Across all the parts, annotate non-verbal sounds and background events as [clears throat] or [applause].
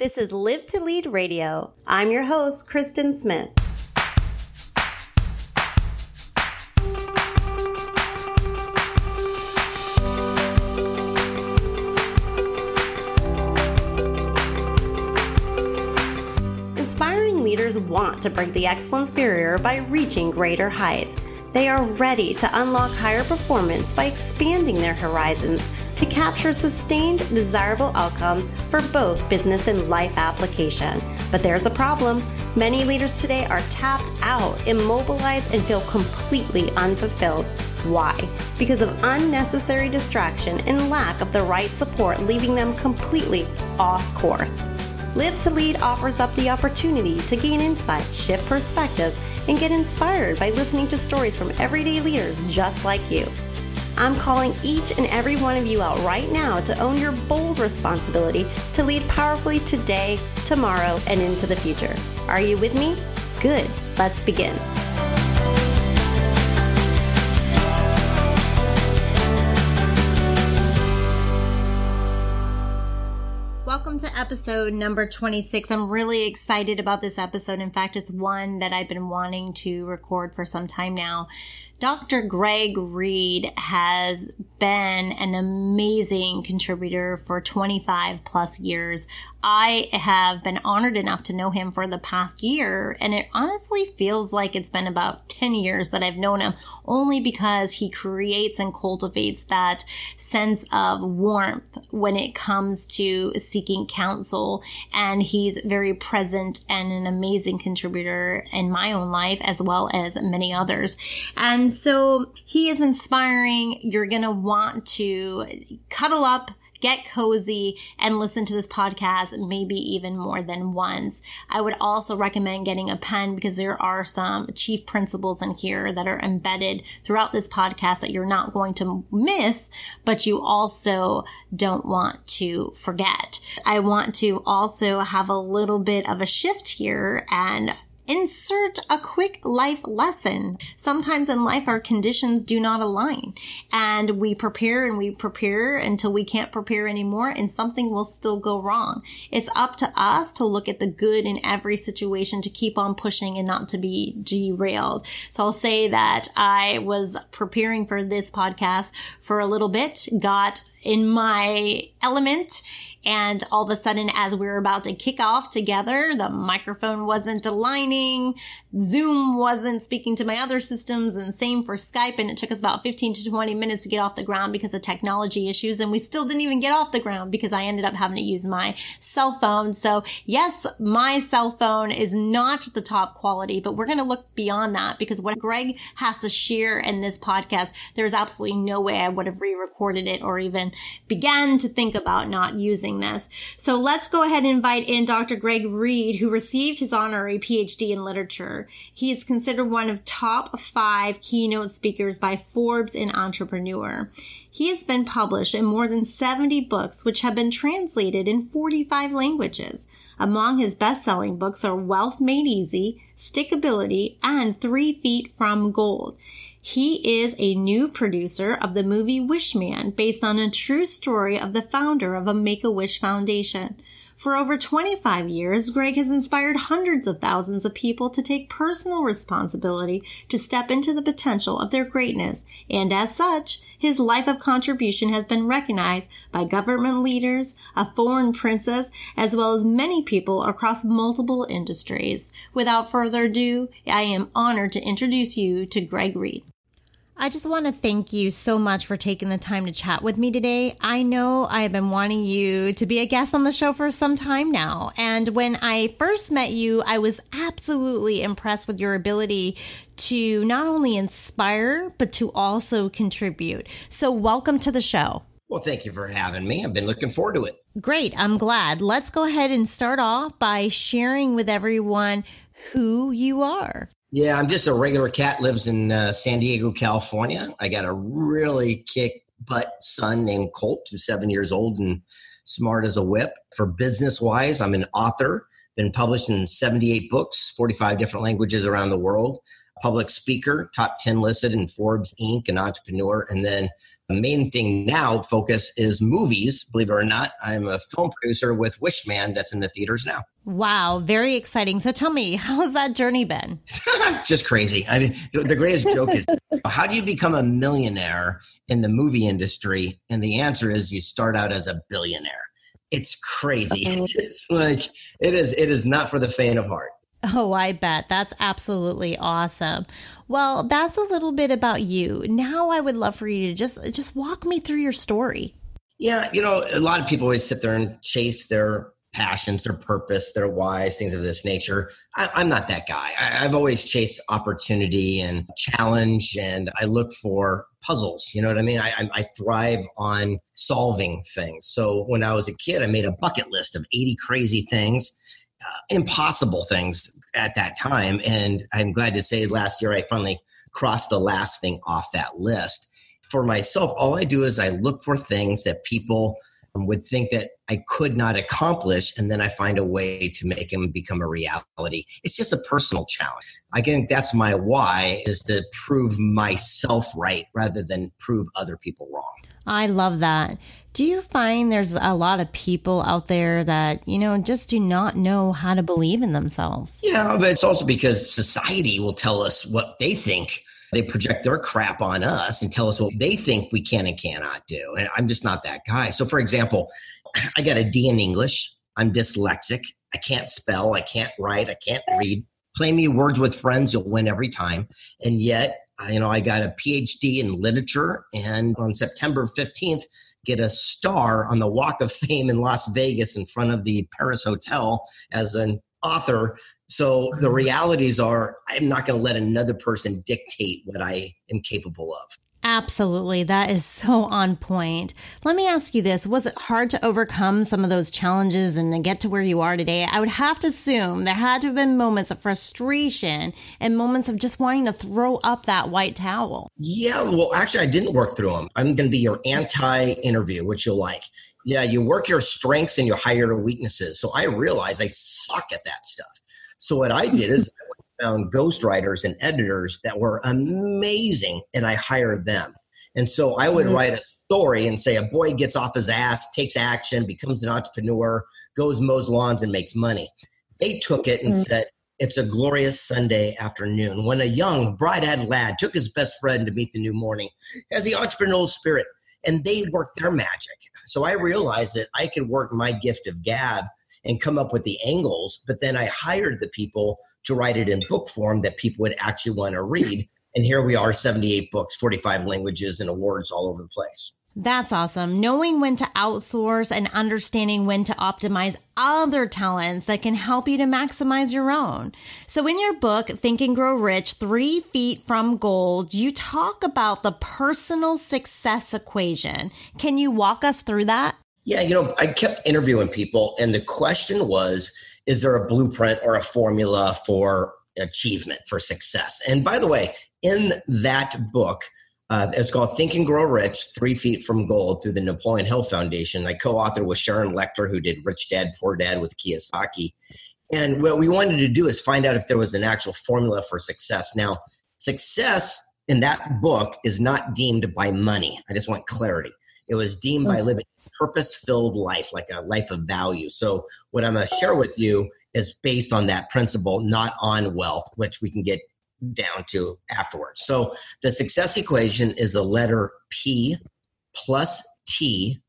This is Live to Lead Radio. I'm your host, Kristen Smith. Inspiring leaders want to break the excellence barrier by reaching greater heights. They are ready to unlock higher performance by expanding their horizons to capture sustained, desirable outcomes for both business and life application. But there's a problem. Many leaders today are tapped out, immobilized, and feel completely unfulfilled. Why? Because of unnecessary distraction and lack of the right support, leaving them completely off course. Live to Lead offers up the opportunity to gain insight, shift perspectives, and get inspired by listening to stories from everyday leaders just like you. I'm calling each and every one of you out right now to own your bold responsibility to lead powerfully today, tomorrow, and into the future. Are you with me? Good. Let's begin. Episode number 26. I'm really excited about this episode. In fact, it's one that I've been wanting to record for some time now Dr. Greg Reid has been an amazing contributor for 25 plus years. I have been honored enough to know him for the past year, and it honestly feels like it's been about 10 years that I've known him only because he creates and cultivates that sense of warmth when it comes to seeking counsel. And he's very present and an amazing contributor in my own life as well as many others. And and so he is inspiring. You're going to want to cuddle up, get cozy and listen to this podcast maybe even more than once. I would also recommend getting a pen because there are some chief principles in here that are embedded throughout this podcast that you're not going to miss, but you also don't want to forget. I want to also have a little bit of a shift here and insert a quick life lesson. Sometimes in life, our conditions do not align and we prepare and we prepare until we can't prepare anymore and something will still go wrong. It's up to us to look at the good in every situation to keep on pushing and not to be derailed. So I'll say that I was preparing for this podcast for a little bit, got in my element and all of a sudden, as we were about to kick off together, the microphone wasn't aligning. Zoom wasn't speaking to my other systems and same for Skype. And it took us about 15 to 20 minutes to get off the ground because of technology issues. And we still didn't even get off the ground because I ended up having to use my cell phone. So yes, my cell phone is not the top quality, but we're going to look beyond that because what Greg has to share in this podcast, there's absolutely no way I would have re-recorded it or even began to think about not using this. So let's go ahead and invite in Dr. Greg Reid, who received his honorary PhD in literature. He is considered one of top five keynote speakers by Forbes and Entrepreneur. He has been published in more than 70 books, which have been translated in 45 languages. Among his best-selling books are Wealth Made Easy, Stickability, and Three Feet from Gold. He is a new producer of the movie Wishman, based on a true story of the founder of a Make-A-Wish Foundation. For over 25 years, Greg has inspired hundreds of thousands of people to take personal responsibility to step into the potential of their greatness, and as such, his life of contribution has been recognized by government leaders, a foreign princess, as well as many people across multiple industries. Without further ado, I am honored to introduce you to Greg Reid. I just want to thank you so much for taking the time to chat with me today. I know I have been wanting you to be a guest on the show for some time now. And when I first met you, I was absolutely impressed with your ability to not only inspire, but to also contribute. So, welcome to the show. Well, thank you for having me. I've been looking forward to it. Great. I'm glad. Let's go ahead and start off by sharing with everyone who you are. Yeah, I'm just a regular cat. Lives in uh, San Diego, California. I got a really kick butt son named Colt, who's seven years old and smart as a whip. For business wise, I'm an author. Been published in 78 books, 45 different languages around the world. Public speaker, top 10 listed in Forbes Inc., an entrepreneur. And then the main thing now, focus is movies. Believe it or not, I'm a film producer with Wishman that's in the theaters now. Wow, very exciting. So tell me, [laughs] how's that journey been? [laughs] Just crazy. I mean, the, the greatest joke is [laughs] how do you become a millionaire in the movie industry? And the answer is you start out as a billionaire. It's crazy. It's like it is it is not for the faint of heart. [laughs] Oh, I bet. That's absolutely awesome. Well, that's a little bit about you. Now I would love for you to just just walk me through your story. Yeah, you know, a lot of people always sit there and chase their passions, their purpose, their whys, things of this nature. I, am not that guy. I, have always chased opportunity and challenge, and I look for puzzles. You know what I mean? I, I, thrive on solving things. So when I was a kid, I made a bucket list of 80 crazy things. Impossible things at that time. And I'm glad to say last year I finally crossed the last thing off that list. For myself, all I do is I look for things that people would think that I could not accomplish, and then I find a way to make them become a reality. It's just a personal challenge. I think that's my why is to prove myself right rather than prove other people wrong. I love that. Do you find there's a lot of people out there that, you know, just do not know how to believe in themselves? Yeah, but it's also because society will tell us what they think they project their crap on us and tell us what they think we can and cannot do. And I'm just not that guy. So, for example, [clears throat] I got a D in English. I'm dyslexic. I can't spell. I can't write. I can't read. Play me words with friends, you'll win every time. And yet, you know, I got a PhD in literature. And on September 15th, get a star on the Walk of Fame in Las Vegas in front of the Paris Hotel as an author so the mm-hmm. realities are, I'm not going to let another person dictate what I am capable of. Absolutely. That is [laughs] so on point. Let me ask you this. Was it hard to overcome some of those challenges and get to where you are today? I would have to assume there had to have been moments of frustration and moments of just wanting to throw up that white towel. Yeah. Well, actually, I didn't work through them. I'm going to be your anti interview, which you'll like. Yeah. You work your strengths and you hire your weaknesses. So I realized I suck at that stuff. So what I did is found ghostwriters and editors that were amazing, and I hired them. And so I would mm-hmm. write a story and say a boy gets off his ass, takes action, becomes an entrepreneur, goes mows lawns, and makes money. They took it and mm-hmm. said, it's a glorious Sunday afternoon when a young, bright eyed lad took his best friend to meet the new morning, has the entrepreneurial spirit, and they worked their magic. So I realized that I could work my gift of gab and come up with the angles. But then I hired the people to write it in book form that people would actually want to read. And here we are 78 books, 45 languages, and awards all over the place. That's awesome. Knowing when to outsource and understanding when to optimize other talents that can help you to maximize your own. So in your book, Think and Grow Rich, Three Feet from Gold, you talk about the personal success equation. Can you walk us through that? Yeah, you know, I kept interviewing people, and the question was Is there a blueprint or a formula for achievement, for success? And by the way, in that book, uh, it's called Think and Grow Rich Three Feet from Gold through the Napoleon Hill Foundation. I co authored with Sharon Lechter, who did Rich Dad, Poor Dad with Kiyosaki. And what we wanted to do is find out if there was an actual formula for success. Now, success in that book is not deemed by money. I just want clarity. It was deemed by living purpose filled life, like a life of value. So, what I'm going to share with you is based on that principle, not on wealth, which we can get down to afterwards. So, the success equation is the letter P plus T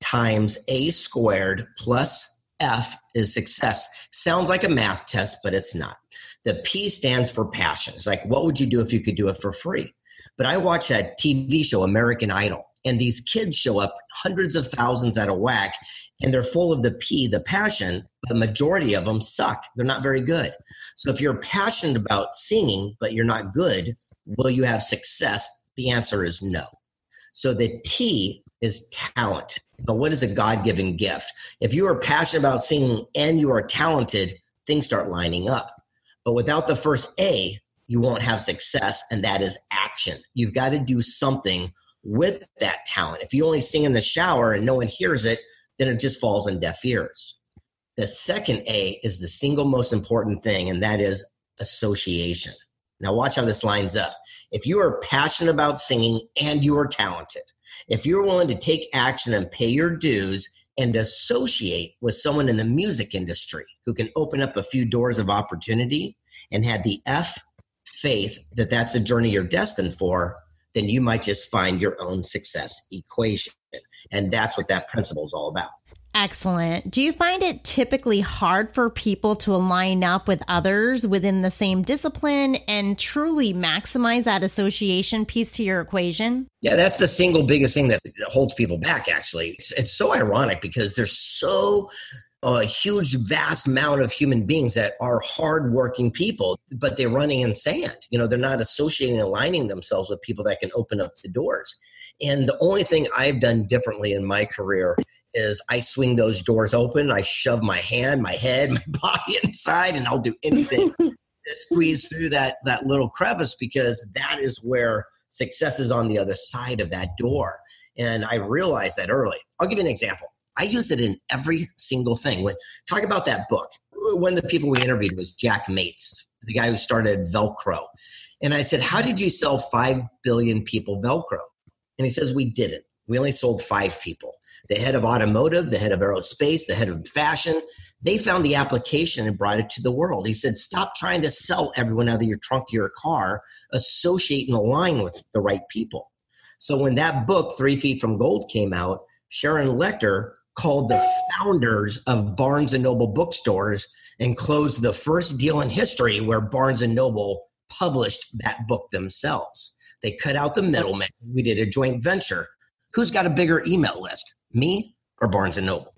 times A squared plus F is success. Sounds like a math test, but it's not. The P stands for passion. It's like, what would you do if you could do it for free? But I watched that TV show, American Idol, and these kids show up hundreds of thousands at a whack and they're full of the p the passion the majority of them suck. They're not very good. So if you're passionate about singing but you're not good will you have success? The answer is no. So the t is talent. But what is a god-given gift? If you are passionate about singing and you are talented things start lining up. But without the first a you won't have success and that is action. You've got to do something with that talent. If you only sing in the shower and no one hears it, then it just falls on deaf ears. The second A is the single most important thing, and that is association. Now, watch how this lines up. If you are passionate about singing and you are talented, if you're willing to take action and pay your dues and associate with someone in the music industry who can open up a few doors of opportunity and had the F faith that that's the journey you're destined for, then you might just find your own success equation. And that's what that principle is all about. Excellent. Do you find it typically hard for people to line up with others within the same discipline and truly maximize that association piece to your equation? Yeah, that's the single biggest thing that holds people back, actually. It's, it's so ironic because there's so a huge, vast amount of human beings that are hardworking people, but they're running in sand. You know, they're not associating, aligning themselves with people that can open up the doors. And the only thing I've done differently in my career is I swing those doors open. I shove my hand, my head, [laughs] my body inside, and I'll do anything [laughs] to squeeze through that that little crevice because that is where success is on the other side of that door. And I realized that early. I'll give you an example. I use it in every single thing. When talk about that book, one of the people we interviewed was Jack Mates, the guy who started Velcro. And I said, How did you sell 5 billion people Velcro? And he says, We didn't. We only sold five people the head of automotive, the head of aerospace, the head of fashion. They found the application and brought it to the world. He said, Stop trying to sell everyone out of your trunk your car, associate and align with the right people. So when that book, Three Feet from Gold, came out, Sharon Lechter called the founders of Barnes and Noble bookstores and closed the first deal in history where Barnes and Noble published that book themselves. They cut out the middleman. We did a joint venture. Who's got a bigger email list, me or Barnes and Noble?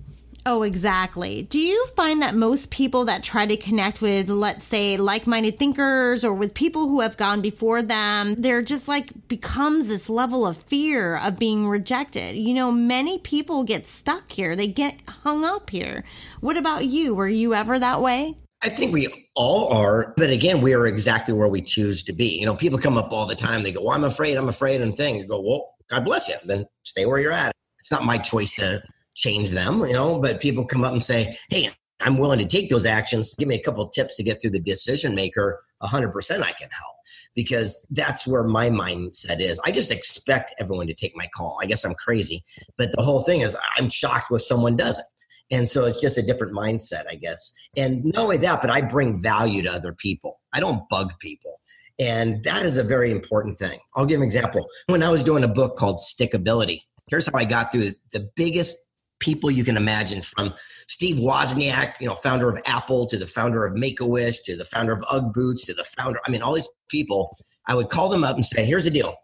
Oh, exactly. Do you find that most people that try to connect with, let's say, like minded thinkers or with people who have gone before them, there just like becomes this level of fear of being rejected? You know, many people get stuck here, they get hung up here. What about you? Were you ever that way? I think we all are, but again, we are exactly where we choose to be. You know, people come up all the time. They go, "Well, I'm afraid. I'm afraid," and thing. You go, "Well, God bless you. Then stay where you're at." It's not my choice to change them, you know, but people come up and say, hey, I'm willing to take those actions. Give me a couple tips to get through the decision maker. 100% I can help because that's where my mindset is. I just expect everyone to take my call. I guess I'm crazy, but the whole thing is I'm shocked if someone doesn't. And so it's just a different mindset, I guess. And not only that, but I bring value to other people. I don't bug people. And that is a very important thing. I'll give an example. When I was doing a book called Stickability, here's how I got through the biggest people you can imagine from Steve Wozniak, you know, founder of Apple to the founder of Make-A-Wish to the founder of Ugg Boots to the founder, I mean, all these people, I would call them up and say, here's the deal.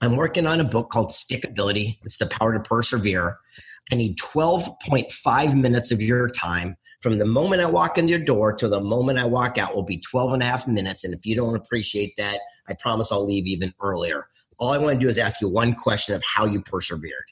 I'm working on a book called Stickability. It's the power to persevere. I need 12.5 minutes of your time. From the moment I walk in your door to the moment I walk out will be 12 and a half minutes. And if you don't appreciate that, I promise I'll leave even earlier. All I want to do is ask you one question of how you persevered.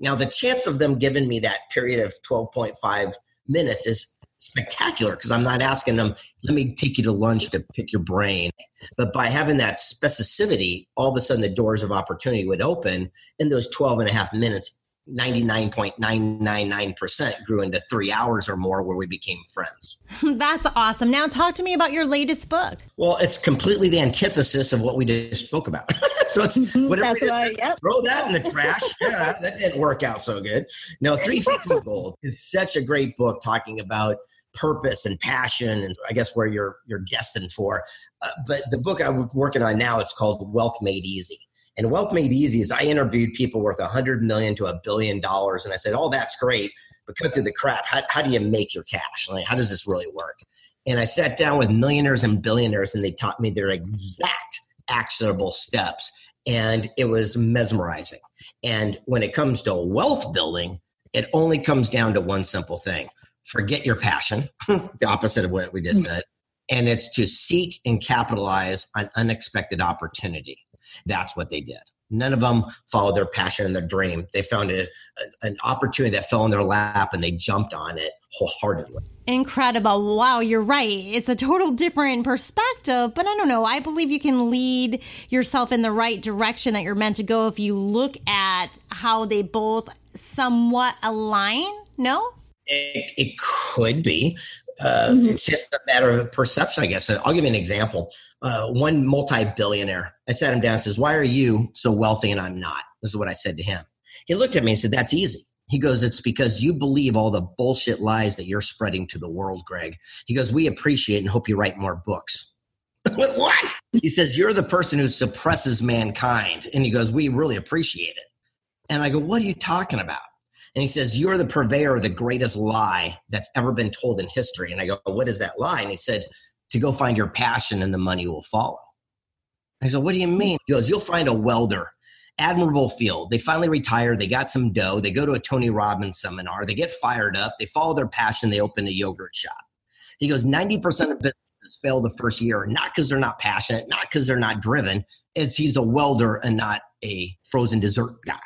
Now, the chance of them giving me that period of 12.5 minutes is spectacular because I'm not asking them, let me take you to lunch to pick your brain. But by having that specificity, all of a sudden the doors of opportunity would open in those 12 and a half minutes 99.999% grew into three hours or more where we became friends. [laughs] That's awesome. Now, talk to me about your latest book. Well, it's completely the antithesis of what we just spoke about. [laughs] so it's whatever it is, right, yep. throw that in the trash. [laughs] yeah, that didn't work out so good. No, Three Feet from Gold is such a great book talking about purpose and passion and I guess where you're you're destined for. Uh, but the book I'm working on now it's called Wealth Made Easy and Wealth Made Easy is I interviewed people worth a hundred million to a billion dollars, and I said, "Oh, that's great, but cut through the crap. How, how do you make your cash? Like, how does this really work?" And I sat down with millionaires and billionaires, and they taught me their exact actionable steps, and it was mesmerizing. And when it comes to wealth building, it only comes down to one simple thing: forget your passion, [laughs] the opposite of what we just mm. said, and it's to seek and capitalize on unexpected opportunity. That's what they did. None of them followed their passion and their dream. They found a, a, uh, an opportunity that fell in their lap and they jumped on it wholeheartedly. Incredible. Wow, you're right. It's a total different perspective, but I don't know. I believe you can lead yourself in the right direction that you're meant to go if you look at how they both somewhat align. No? It, it could be Uh, mm-hmm. It's just a matter of perception, I guess. I'll give you an example. Uh, one multi-billionaire, I sat him down and says, "Why are you so wealthy and I'm not?" This is what I said to him. He looked at me and said, "That's easy." He goes, It's because you believe all the bullshit lies that you're spreading to the world, Greg. He goes, We appreciate and hope you write more books. [laughs] what? He says, You're the person who suppresses mankind. And he goes, We really appreciate it. And I go, What are you talking about? And he says, You're the purveyor of the greatest lie that's ever been told in history. And I go, What is that lie? And he said, To go find your passion and the money will follow. I said, What do you mean? He goes, You'll find a welder admirable field. They finally retire. They got some dough. They go to a Tony Robbins seminar. They get fired up. They follow their passion. They open a yogurt shop. He goes, 90% of businesses fail the first year, not because they're not passionate, not because they're not driven. It's he's a welder and not a frozen dessert guy.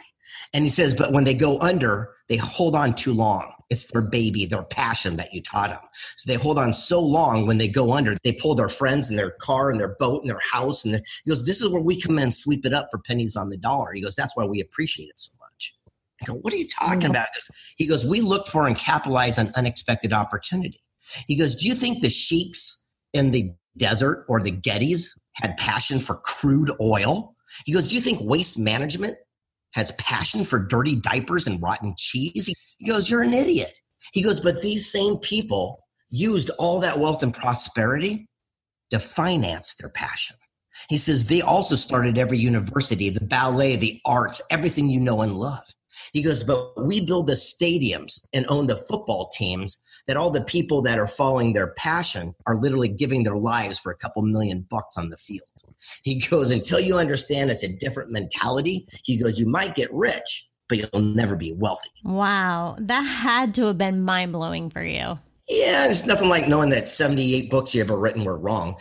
And he says, but when they go under, they hold on too long. It's their baby, their passion that you taught them. So they hold on so long when they go under, they pull their friends and their car and their boat and their house. And he goes, This is where we come in and sweep it up for pennies on the dollar. He goes, That's why we appreciate it so much. I go, What are you talking mm-hmm. about? He goes, We look for and capitalize on unexpected opportunity. He goes, Do you think the sheiks in the desert or the Gettys had passion for crude oil? He goes, Do you think waste management has passion for dirty diapers and rotten cheese. He goes, You're an idiot. He goes, But these same people used all that wealth and prosperity to finance their passion. He says they also started every university, the ballet, the arts, everything you know and love. He goes, But we build the stadiums and own the football teams that all the people that are following their passion are literally giving their lives for a couple million bucks on the field. He goes, until you understand it's a different mentality, he goes, you might get rich, but you'll never be wealthy. Wow. That had to have been mind blowing for you. Yeah, it's nothing like knowing that 78 books you ever written were wrong.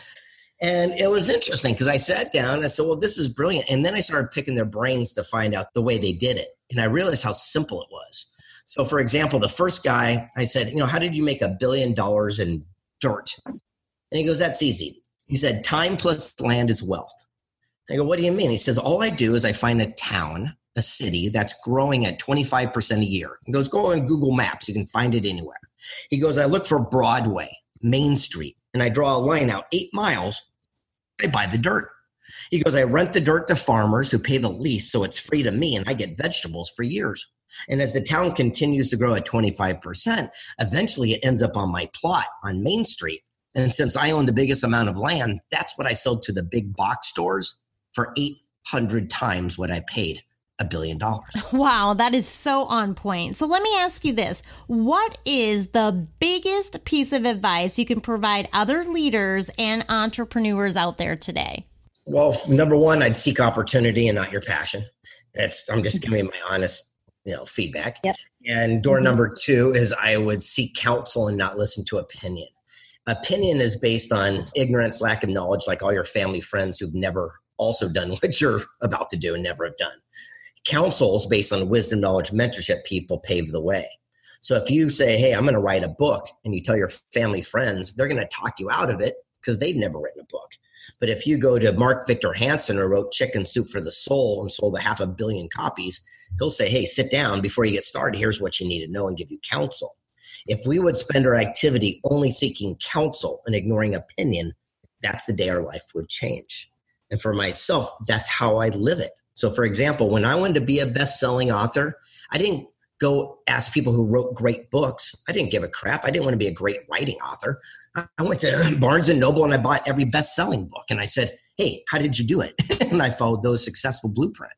And it was interesting because I sat down and I said, well, this is brilliant. And then I started picking their brains to find out the way they did it. And I realized how simple it was. So, for example, the first guy, I said, you know, how did you make a billion dollars in dirt? And he goes, that's easy. He said, Time plus land is wealth. I go, What do you mean? He says, All I do is I find a town, a city that's growing at 25% a year. He goes, Go on Google Maps. You can find it anywhere. He goes, I look for Broadway, Main Street, and I draw a line out eight miles. I buy the dirt. He goes, I rent the dirt to farmers who pay the lease, so it's free to me, and I get vegetables for years. And as the town continues to grow at 25%, eventually it ends up on my plot on Main Street. And since I own the biggest amount of land, that's what I sold to the big box stores for 800 times what I paid a billion dollars. [laughs] Wow, that is so on point. So let me ask you this What is the biggest piece of advice you can provide other leaders and entrepreneurs out there today? Well, number one, I'd seek opportunity and not your passion. That's I'm just giving my honest you know feedback. Yep. And door mm-hmm. number two is I would seek counsel and not listen to opinion opinion is based on ignorance, lack of knowledge, like all your family friends who've never also done [laughs] what you're about to do and never have done. Counsels based on wisdom, knowledge, mentorship, people pave the way. So if you say, Hey, I'm going to write a book, and you tell your family friends, they're going to talk you out of it because they've never written a book. But if you go to Mark Victor Hansen, who wrote Chicken Soup for the Soul and sold a half a billion copies, he'll say, Hey, sit down before you get started. Here's what you need to know and give you counsel. If we would spend our activity only seeking counsel and ignoring opinion, that's the day our life would change. And for myself, that's how I live it. So, for example, when I wanted to be a best selling author, I didn't go ask people who wrote great books. I didn't give a crap. I didn't want to be a great writing author. I went to [clears throat] Barnes and Noble and I bought every best selling book. And I said, Hey, how did you do it? [laughs] and I followed those successful blueprint.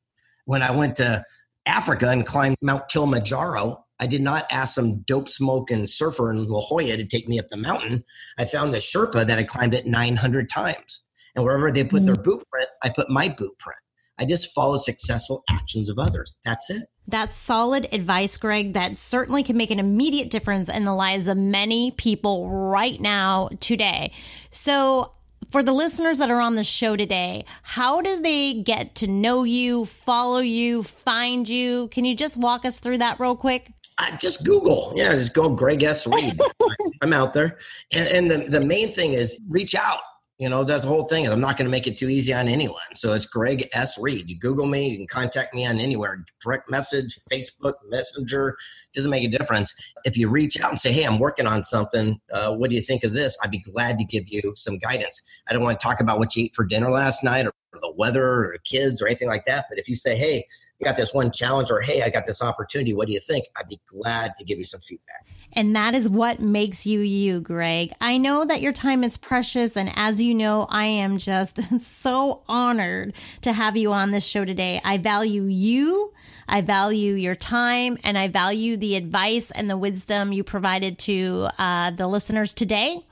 When I went to Africa and climbed Mount Kilimanjaro, I did not ask some dope smoking surfer in La Jolla to take me up the mountain. I found the Sherpa that I climbed it 900 times. And wherever they put their mm. boot print, I put my boot print. I just follow successful actions of others. That's it. That's solid advice, Greg. That certainly can make an immediate difference in the lives of many people right now, today. So, for the listeners that are on the show today, how do they get to know you, follow you, find you? Can you just walk us through that real quick? Uh, just Google. Yeah, just go Greg S. Reid. [laughs] I'm out there. And, and the, the main thing is reach out. You know, that's the whole thing. I'm not going to make it too easy on anyone. So it's Greg S. Reid. You Google me, you can contact me on anywhere, direct message, Facebook, Messenger, doesn't make a difference. If you reach out and say, hey, I'm working on something, uh, what do you think of this? I'd be glad to give you some guidance. I don't want to talk about what you ate for dinner last night or the weather or kids or anything like that. But if you say, hey, got this one challenge or hey, I got this opportunity, what do you think? I'd be glad to give you some feedback. And that is what makes you you, Greg. I know that your time is precious. And as you know, I am just [laughs] so honored to have you on this show today. I value you. I value your time and I value the advice and the wisdom you provided to uh, the listeners today.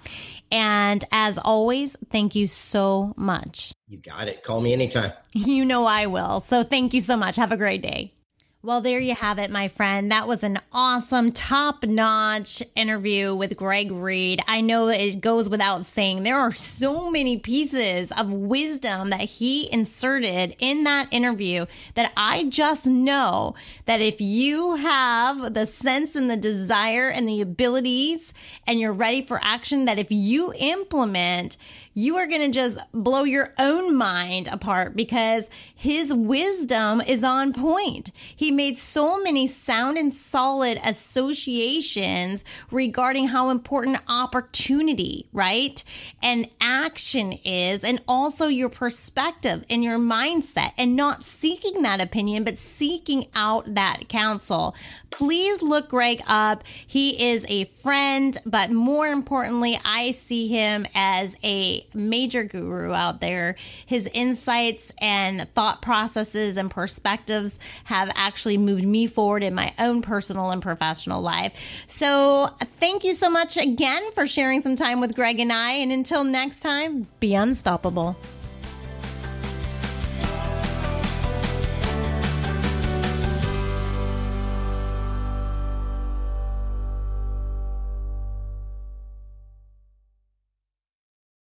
And as always, thank you so much. You got it. Call me anytime. [laughs] You know I will. So thank you so much. Have a great day. Well, there you have it, my friend. That was an awesome, top notch interview with Greg Reid. I know it goes without saying, there are so many pieces of wisdom that he inserted in that interview that I just know that if you have the sense and the desire and the abilities and you're ready for action, that if you implement, you are going to just blow your own mind apart because his wisdom is on point. He made so many sound and solid associations regarding how important opportunity, right? And action is, and also your perspective and your mindset, and not seeking that opinion, but seeking out that counsel. Please look Greg up. He is a friend, but more importantly, I see him as major guru out there. His insights and thought processes and perspectives have actually moved me forward in my own personal and professional life. So thank you so much again for sharing some time with Greg and I. And until next time, be unstoppable.